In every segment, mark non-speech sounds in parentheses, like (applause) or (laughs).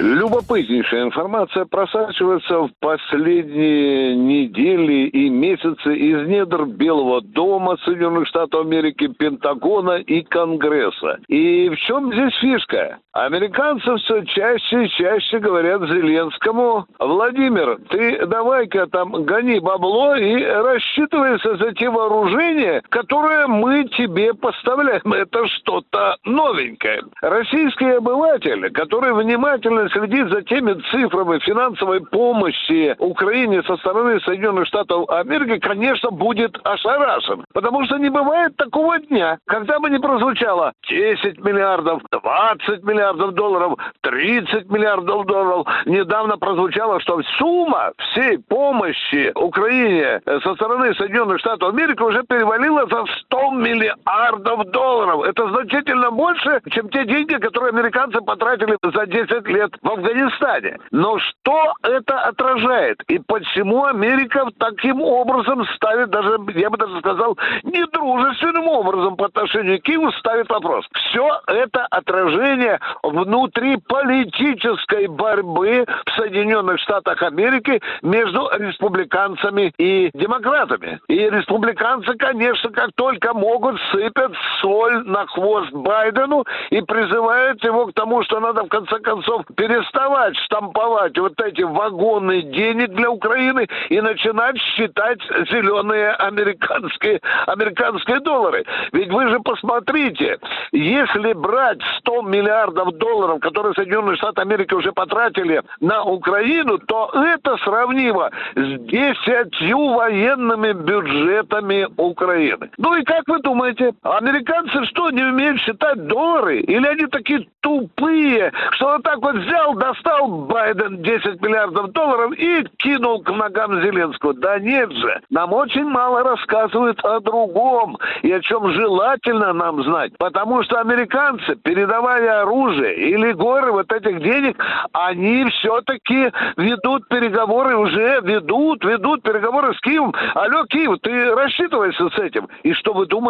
Любопытнейшая информация просачивается в последние недели и месяцы из недр Белого дома Соединенных Штатов Америки, Пентагона и Конгресса. И в чем здесь фишка? Американцы все чаще и чаще говорят Зеленскому, Владимир, ты давай-ка там гони бабло и рассчитывайся за те вооружения, которые мы тебе поставляем. Это что-то новенькое. Российский обыватель, который внимательно следит за теми цифрами финансовой помощи Украине со стороны Соединенных Штатов Америки, конечно, будет ошарашен. Потому что не бывает такого дня, когда бы не прозвучало 10 миллиардов, 20 миллиардов долларов, 30 миллиардов долларов. Недавно прозвучало, что сумма всей помощи Украине со стороны Соединенных Штатов Америки уже перевалила за 100 миллиардов долларов. Это значительно больше, чем те деньги, которые американцы потратили за 10 лет в Афганистане. Но что это отражает? И почему Америка таким образом ставит, даже, я бы даже сказал, недружественным образом по отношению к Киеву ставит вопрос. Все это отражение внутриполитической борьбы в Соединенных Штатах Америки между республиканцами и демократами. И республиканцы, конечно, как только могут, сыпят соль на хвост Байдену и призывают его к тому, что надо в конце концов переставать штамповать вот эти вагоны денег для Украины и начинать считать зеленые американские, американские доллары. Ведь вы же посмотрите, если брать 100 миллиардов долларов, которые Соединенные Штаты Америки уже потратили на Украину, то это сравнимо с десятью военными бюджетами Украины. Ну и как вы думаете, американцы что, не умеют считать доллары? Или они такие тупые, что вот так вот взял, достал Байден 10 миллиардов долларов и кинул к ногам Зеленского? Да нет же, нам очень мало рассказывают о другом и о чем желательно нам знать. Потому что американцы, передавая оружие или горы вот этих денег, они все-таки ведут переговоры, уже ведут, ведут переговоры с Киевом. Алло, Киев, ты рассчитывайся с этим. И что вы думаете?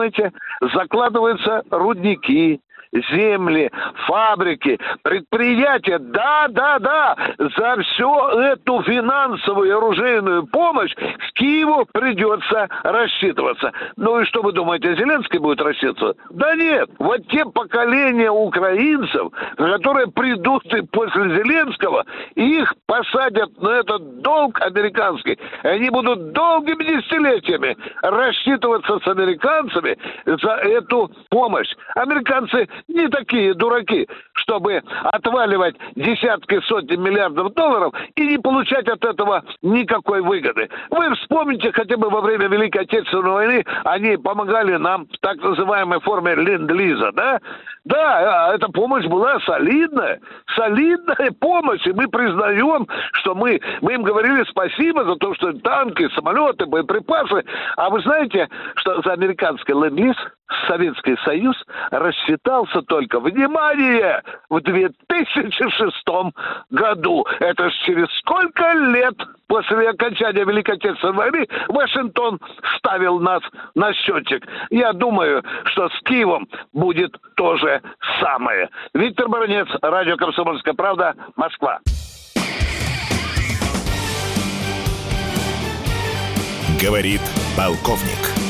Закладываются рудники, земли, фабрики, предприятия. Да, да, да, за всю эту финансовую и оружейную помощь Киеву придется рассчитываться. Ну и что вы думаете, Зеленский будет рассчитываться? Да нет, вот те поколения украинцев, которые придут после Зеленского, их посадят на этот долг американский. И они будут долгими десятилетиями рассчитываться с американцами за эту помощь. Американцы не такие дураки, чтобы отваливать десятки, сотни миллиардов долларов и не получать от этого никакой выгоды. Вы вспомните хотя бы во время Великой Отечественной войны, они помогали нам в так называемой форме ленд-лиза, да? Да, а эта помощь была солидная, солидная (laughs) помощь, и мы признаем, что мы, мы им говорили спасибо за то, что танки, самолеты, боеприпасы. А вы знаете, что за американский ленд-лиз Советский Союз рассчитался только, внимание, в 2006 году. Это ж через сколько лет после окончания Великой Отечественной войны Вашингтон ставил нас на счетчик. Я думаю, что с Киевом будет то же самое. Виктор Баранец, Радио «Комсомольская правда», Москва. Говорит полковник.